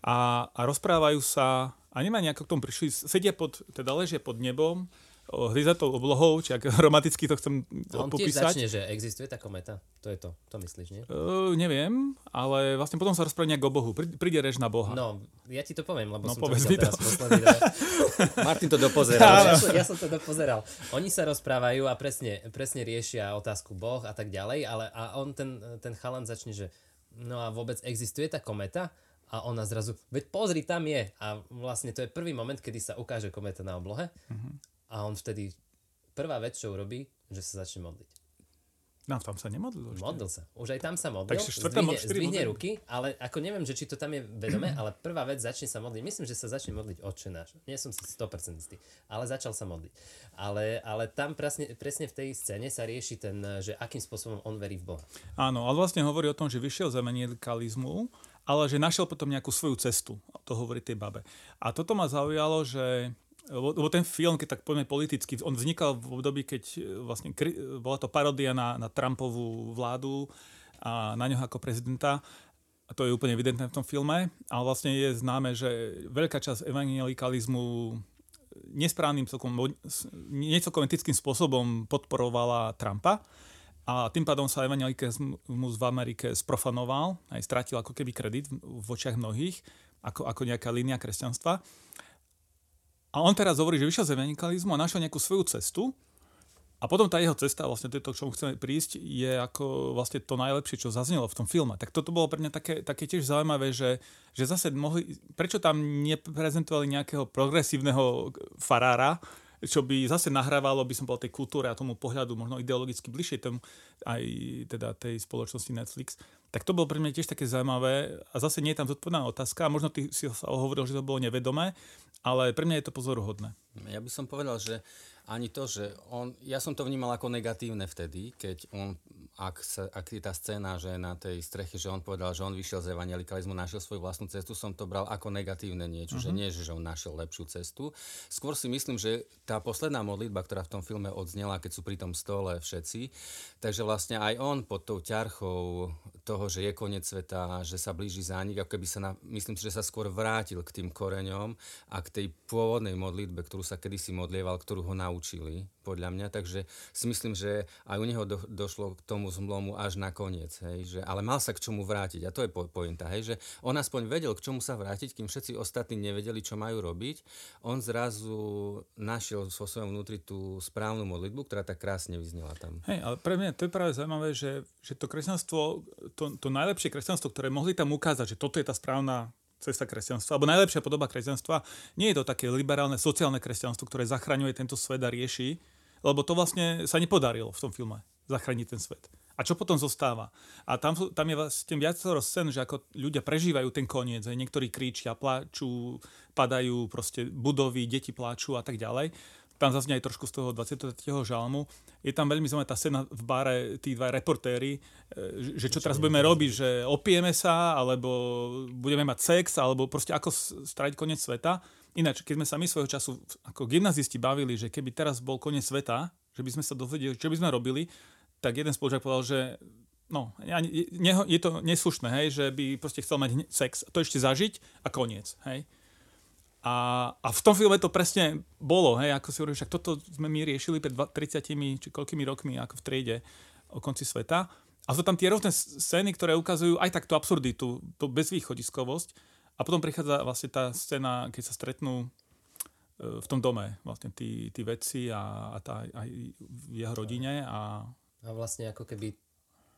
a, a rozprávajú sa a nemá nejako k tomu prišli, sedia pod, teda ležia pod nebom, hryzatou oblohou, či ak *laughs* romanticky to chcem On popísať. Začne, že existuje tá kometa? To je to, to myslíš, nie? Uh, neviem, ale vlastne potom sa rozpráva nejak o Bohu. Príde rež na Boha. No, ja ti to poviem, lebo no, som to videl teraz posledný *laughs* Martin to dopozeral. ja, som, ja som to dopozeral. Oni sa rozprávajú a presne, presne riešia otázku Boh a tak ďalej, ale a on, ten, ten chalan začne, že no a vôbec existuje tá kometa? a ona zrazu, veď pozri, tam je. A vlastne to je prvý moment, kedy sa ukáže kometa na oblohe. Uh-huh. A on vtedy, prvá vec, čo urobí, že sa začne modliť. No, tam sa nemodlil. Ešte. Modlil sa. Už aj tam sa modlil. Takže zdvihne, zdvihne ruky, ale ako neviem, že či to tam je vedome, ale prvá vec začne sa modliť. Myslím, že sa začne modliť Otče náš. Nie som si 100% istý, ale začal sa modliť. Ale, ale tam presne, presne v tej scéne sa rieši ten, že akým spôsobom on verí v Boha. Áno, ale vlastne hovorí o tom, že vyšiel z evangelikalizmu, ale že našiel potom nejakú svoju cestu. To hovorí tej babe. A toto ma zaujalo, že lebo ten film, keď tak poďme politicky, on vznikal v období, keď e, vlastne bola to parodia na, na Trumpovú vládu a na ňoho ako prezidenta. A to je úplne evidentné v tom filme. Ale vlastne je známe, že veľká časť evangelikalizmu nesprávnym, celkom, niecelkom etickým spôsobom podporovala Trumpa. A tým pádom sa evangelikalizmus v Amerike sprofanoval, aj stratil ako keby kredit v očiach mnohých, ako, ako nejaká línia kresťanstva. A on teraz hovorí, že vyšiel z evangelikalizmu a našiel nejakú svoju cestu. A potom tá jeho cesta, vlastne to, čo chceme prísť, je ako vlastne to najlepšie, čo zaznelo v tom filme. Tak toto bolo pre mňa také, také tiež zaujímavé, že, že zase mohli, prečo tam neprezentovali nejakého progresívneho farára, čo by zase nahrávalo, by som povedal, tej kultúre a tomu pohľadu možno ideologicky bližšie tomu aj teda tej spoločnosti Netflix. Tak to bolo pre mňa tiež také zaujímavé a zase nie je tam zodpovedná otázka. Možno ty si sa hovoril, že to bolo nevedomé, ale pre mňa je to pozoruhodné. Ja by som povedal, že ani to, že on, ja som to vnímal ako negatívne vtedy, keď on, ak, sa, ak je tá scéna, že na tej streche, že on povedal, že on vyšiel z evangelikalizmu, našiel svoju vlastnú cestu, som to bral ako negatívne niečo, uh-huh. že mhm. nie, že on našiel lepšiu cestu. Skôr si myslím, že tá posledná modlitba, ktorá v tom filme odznela, keď sú pri tom stole všetci, takže vlastne aj on pod tou ťarchou toho, že je koniec sveta, že sa blíži zánik, ako keby sa, na, myslím si, že sa skôr vrátil k tým koreňom a k tej pôvodnej modlitbe, ktorú sa kedysi modlieval, ktorú ho naučil naučili, podľa mňa, takže si myslím, že aj u neho do, došlo k tomu zlomu až na koniec, hej, že, ale mal sa k čomu vrátiť a to je po, pointa, hej, že on aspoň vedel, k čomu sa vrátiť, kým všetci ostatní nevedeli, čo majú robiť, on zrazu našiel vo svojom vnútri tú správnu modlitbu, ktorá tak krásne vyznela tam. Hej, ale pre mňa to je práve zaujímavé, že, že to kresťanstvo, to, to najlepšie kresťanstvo, ktoré mohli tam ukázať, že toto je tá správna cesta kresťanstva, alebo najlepšia podoba kresťanstva, nie je to také liberálne sociálne kresťanstvo, ktoré zachraňuje tento svet a rieši, lebo to vlastne sa nepodarilo v tom filme, zachrániť ten svet. A čo potom zostáva? A tam, tam je vlastne viacero scén, že ako ľudia prežívajú ten koniec. Aj niektorí kríčia, pláču, padajú proste budovy, deti pláču a tak ďalej tam zaznie aj trošku z toho 23. žalmu. Je tam veľmi zaujímavá tá scéna v bare, tí dva reportéri, e, že čo teraz budeme robiť, že opijeme sa, alebo budeme mať sex, alebo proste ako strať koniec sveta. Ináč, keď sme sa my svojho času ako gymnazisti bavili, že keby teraz bol koniec sveta, že by sme sa dozvedeli, čo by sme robili, tak jeden spolužiak povedal, že no, je to neslušné, hej, že by proste chcel mať sex, to ešte zažiť a koniec, hej. A, a v tom filme to presne bolo, hej, ako si hovoríš, toto sme my riešili pred 30 či koľkými rokmi ako v triede o konci sveta. A sú tam tie rôzne scény, ktoré ukazujú aj tak tú absurditu, tú bezvýchodiskovosť. A potom prichádza vlastne tá scéna, keď sa stretnú e, v tom dome, vlastne tí, tí vedci a, a tá, aj v jeho rodine. A... a vlastne ako keby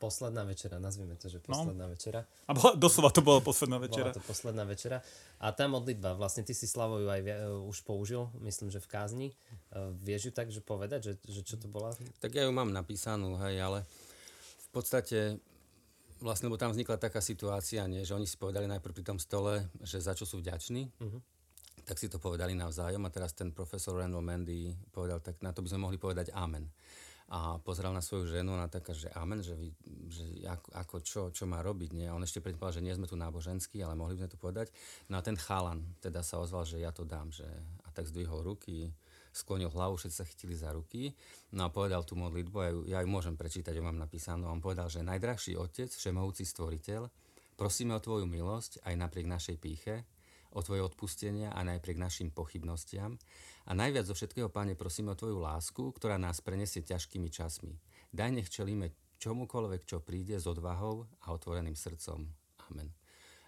posledná večera, nazvime to, že posledná no. večera. A bola, doslova to bola posledná večera. Bola to posledná večera. A tá modlitba, vlastne ty si Slavoju aj uh, už použil, myslím, že v kázni. Uh, vieš ju tak, že povedať, že, že čo to bola? Tak ja ju mám napísanú, hej, ale v podstate vlastne, lebo tam vznikla taká situácia, nie, že oni si povedali najprv pri tom stole, že za čo sú vďační. Uh-huh tak si to povedali navzájom a teraz ten profesor Randall Mandy povedal, tak na to by sme mohli povedať amen. A pozeral na svoju ženu a taká, že amen, že, vy, že ako, ako čo, čo má robiť. Nie? A on ešte predpovedal, že nie sme tu náboženskí, ale mohli by sme to povedať. No a ten chalan teda sa ozval, že ja to dám. Že, a tak zdvihol ruky, sklonil hlavu, všetci sa chytili za ruky. No a povedal tú modlitbu, ja ju, ja ju môžem prečítať, ju mám napísanú. On povedal, že najdrahší otec, všemohúci stvoriteľ, prosíme o tvoju milosť aj napriek našej píche, o Tvoje odpustenia a napriek našim pochybnostiam. A najviac zo všetkého, Pane, prosíme o Tvoju lásku, ktorá nás prenesie ťažkými časmi. Daj nech čelíme čomukoľvek, čo príde s odvahou a otvoreným srdcom. Amen.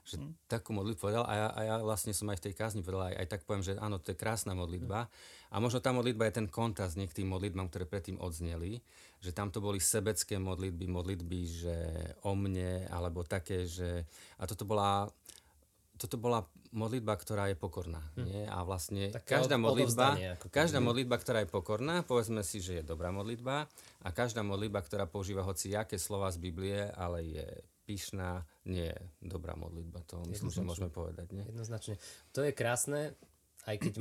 Že hmm. takú modlitbu povedal a ja, a ja vlastne som aj v tej kázni povedal, aj, aj tak poviem, že áno, to je krásna modlitba. A možno tá modlitba je ten kontrast k tým modlitbám, ktoré predtým odzneli, že tam to boli sebecké modlitby, modlitby, že o mne, alebo také, že... A toto bola, toto bola modlitba, ktorá je pokorná. Hm. Nie? A vlastne Také každá modlitba, každá modlitba, ktorá je pokorná, povedzme si, že je dobrá modlitba a každá modlitba, ktorá používa hoci jaké slova z Biblie, ale je pyšná, nie je dobrá modlitba. To myslím, že môžeme povedať. Nie? Jednoznačne. To je krásne, aj keď,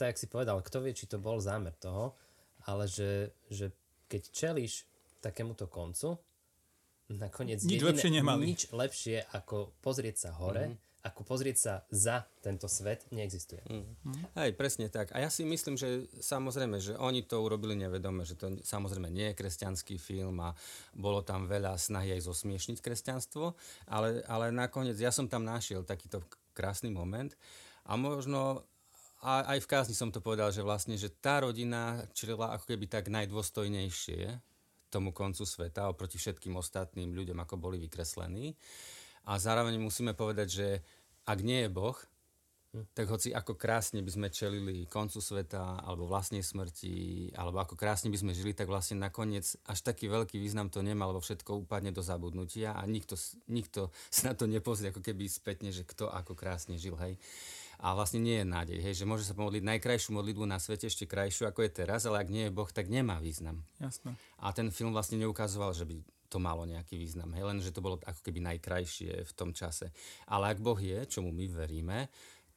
tak si povedal, kto vie, či to bol zámer toho, ale že, že keď čelíš takémuto koncu, nakoniec nič jediné, lepšie nemali. Nič lepšie ako pozrieť sa hore, mm-hmm ako pozrieť sa za tento svet, neexistuje. Mm. Hej, presne tak. A ja si myslím, že samozrejme, že oni to urobili nevedome, že to samozrejme nie je kresťanský film a bolo tam veľa snahy aj zosmiešniť kresťanstvo, ale, ale nakoniec ja som tam našiel takýto krásny moment a možno a aj v kázni som to povedal, že vlastne, že tá rodina čelila ako keby tak najdôstojnejšie tomu koncu sveta oproti všetkým ostatným ľuďom, ako boli vykreslení. A zároveň musíme povedať, že ak nie je Boh, hm. tak hoci ako krásne by sme čelili koncu sveta alebo vlastnej smrti, alebo ako krásne by sme žili, tak vlastne nakoniec až taký veľký význam to nemá, lebo všetko upadne do zabudnutia a nikto, nikto sa na to nepozrie ako keby spätne, že kto ako krásne žil, hej. A vlastne nie je nádej, hej, že môže sa pomodliť najkrajšiu modlitbu na svete, ešte krajšiu ako je teraz, ale ak nie je Boh, tak nemá význam. Jasné. A ten film vlastne neukazoval, že by to malo nejaký význam. Hej, len, že to bolo ako keby najkrajšie v tom čase. Ale ak Boh je, čomu my veríme,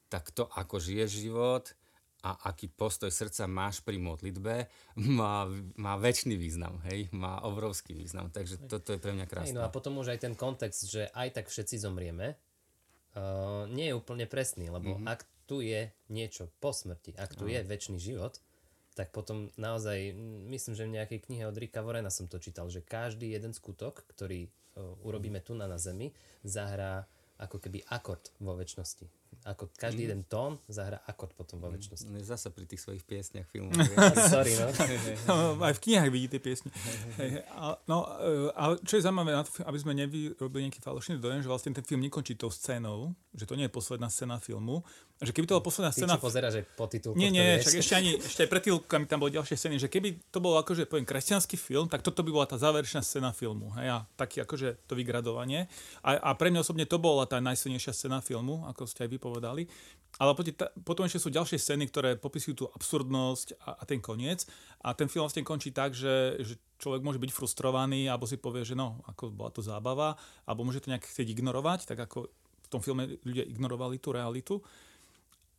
tak to, ako žije život a aký postoj srdca máš pri modlitbe, má, má väčší význam, hej, má obrovský význam. Takže toto je pre mňa krásne. Hej, no a potom už aj ten kontext, že aj tak všetci zomrieme, uh, nie je úplne presný, lebo mm-hmm. ak tu je niečo po smrti, ak tu mm. je väčší život, tak potom naozaj, myslím, že v nejakej knihe od Rika Vorena som to čítal, že každý jeden skutok, ktorý urobíme tu na, na Zemi, zahrá ako keby akord vo väčšnosti. Ako každý mm. jeden tón zahrá akord potom vo väčšnosti. Mm. Zasa pri tých svojich piesniach filmov. *laughs* Sorry, no. *laughs* no. Aj v knihách vidíte piesne. no, ale čo je zaujímavé, aby sme nevyrobili nejaký falošný dojem, že vlastne ten film nekončí tou scénou, že to nie je posledná scéna filmu, že keby to bola posledná Ty, scéna... Ty pozeráš aj po titulku. Nie, nie, však ešte, ani, ešte aj pred titulkami tam boli ďalšie scény, že keby to bolo akože, poviem, kresťanský film, tak toto by bola tá záverečná scéna filmu. Hej, a taký akože to vygradovanie. A, a pre mňa osobne to bola tá najsilnejšia scéna filmu, ako ste aj vypovedali. Ale potom, potom ešte sú ďalšie scény, ktoré popisujú tú absurdnosť a, a ten koniec. A ten film vlastne končí tak, že, že človek môže byť frustrovaný, alebo si povie, že no, ako bola to zábava, alebo môže to nejak chcieť ignorovať, tak ako v tom filme ľudia ignorovali tú realitu.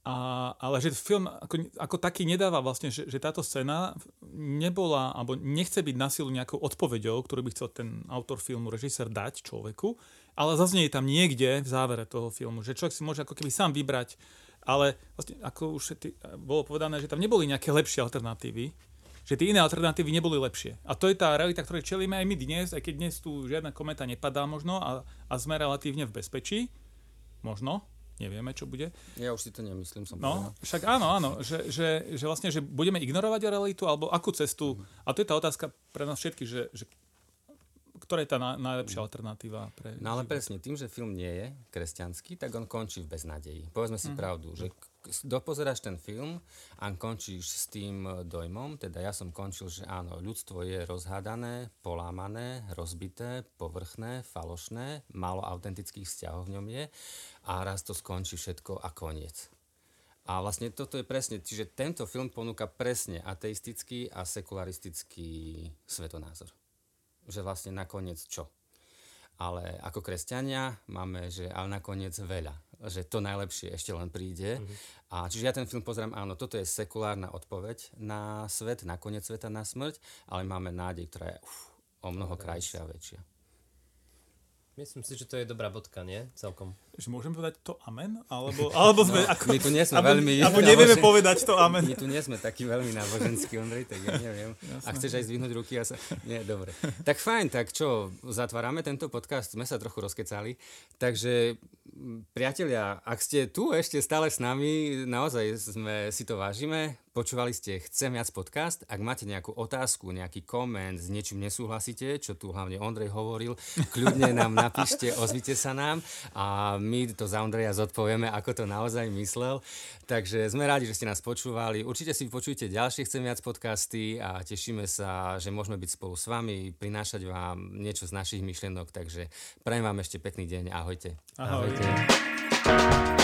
A, ale že film ako, ako taký nedáva vlastne, že, že táto scéna nebola, alebo nechce byť na silu nejakou odpoveďou, ktorú by chcel ten autor filmu, režisér dať človeku, ale zaznie tam niekde v závere toho filmu, že človek si môže ako keby sám vybrať, ale vlastne ako už tý, bolo povedané, že tam neboli nejaké lepšie alternatívy, že tie iné alternatívy neboli lepšie. A to je tá realita, ktorej čelíme aj my dnes, aj keď dnes tu žiadna kometa nepadá možno a, a sme relatívne v bezpečí, možno, nevieme, čo bude. Ja už si to nemyslím, som No, povedal. však áno, áno, že, že, že vlastne, že budeme ignorovať realitu, alebo akú cestu, mm. a to je tá otázka pre nás všetkých, že, že ktorá je tá na, najlepšia alternatíva? Pre no ale presne, tým, že film nie je kresťanský, tak on končí v beznadeji. Povedzme si mm. pravdu, že dopozeráš ten film a končíš s tým dojmom, teda ja som končil, že áno, ľudstvo je rozhádané, polámané, rozbité, povrchné, falošné, málo autentických vzťahov v ňom je a raz to skončí všetko a koniec. A vlastne toto je presne, čiže tento film ponúka presne ateistický a sekularistický svetonázor. Že vlastne nakoniec čo? Ale ako kresťania máme, že ale nakoniec veľa. Že to najlepšie ešte len príde. Mm-hmm. A čiže ja ten film pozerám, áno, toto je sekulárna odpoveď na svet, na koniec sveta, na smrť, ale máme nádej, ktorá je uf, o mnoho krajšia a väčšia. Myslím si, že to je dobrá bodka, nie? Celkom. Že môžem povedať to amen? Alebo, *laughs* alebo sme... No, ako, my tu nie sme alebo, veľmi... Alebo *laughs* nevieme nábožen... povedať to amen. My tu nie sme takí veľmi náboženskí, Ondrej, tak ja neviem. Jasne. A chceš aj zdvihnúť ruky? A sa... Nie, dobre. Tak fajn, tak čo, zatvárame tento podcast? Sme sa trochu rozkecali. Takže priatelia, ak ste tu ešte stále s nami, naozaj sme si to vážime. Počúvali ste Chcem viac podcast. Ak máte nejakú otázku, nejaký koment, s niečím nesúhlasíte, čo tu hlavne Ondrej hovoril, kľudne nám napíšte, ozvite sa nám a my to za Ondreja zodpovieme, ako to naozaj myslel. Takže sme rádi, že ste nás počúvali. Určite si počujte ďalšie Chcem viac podcasty a tešíme sa, že môžeme byť spolu s vami, prinášať vám niečo z našich myšlienok. Takže prajem vám ešte pekný deň. Ahojte. Ahojte. Ahojte.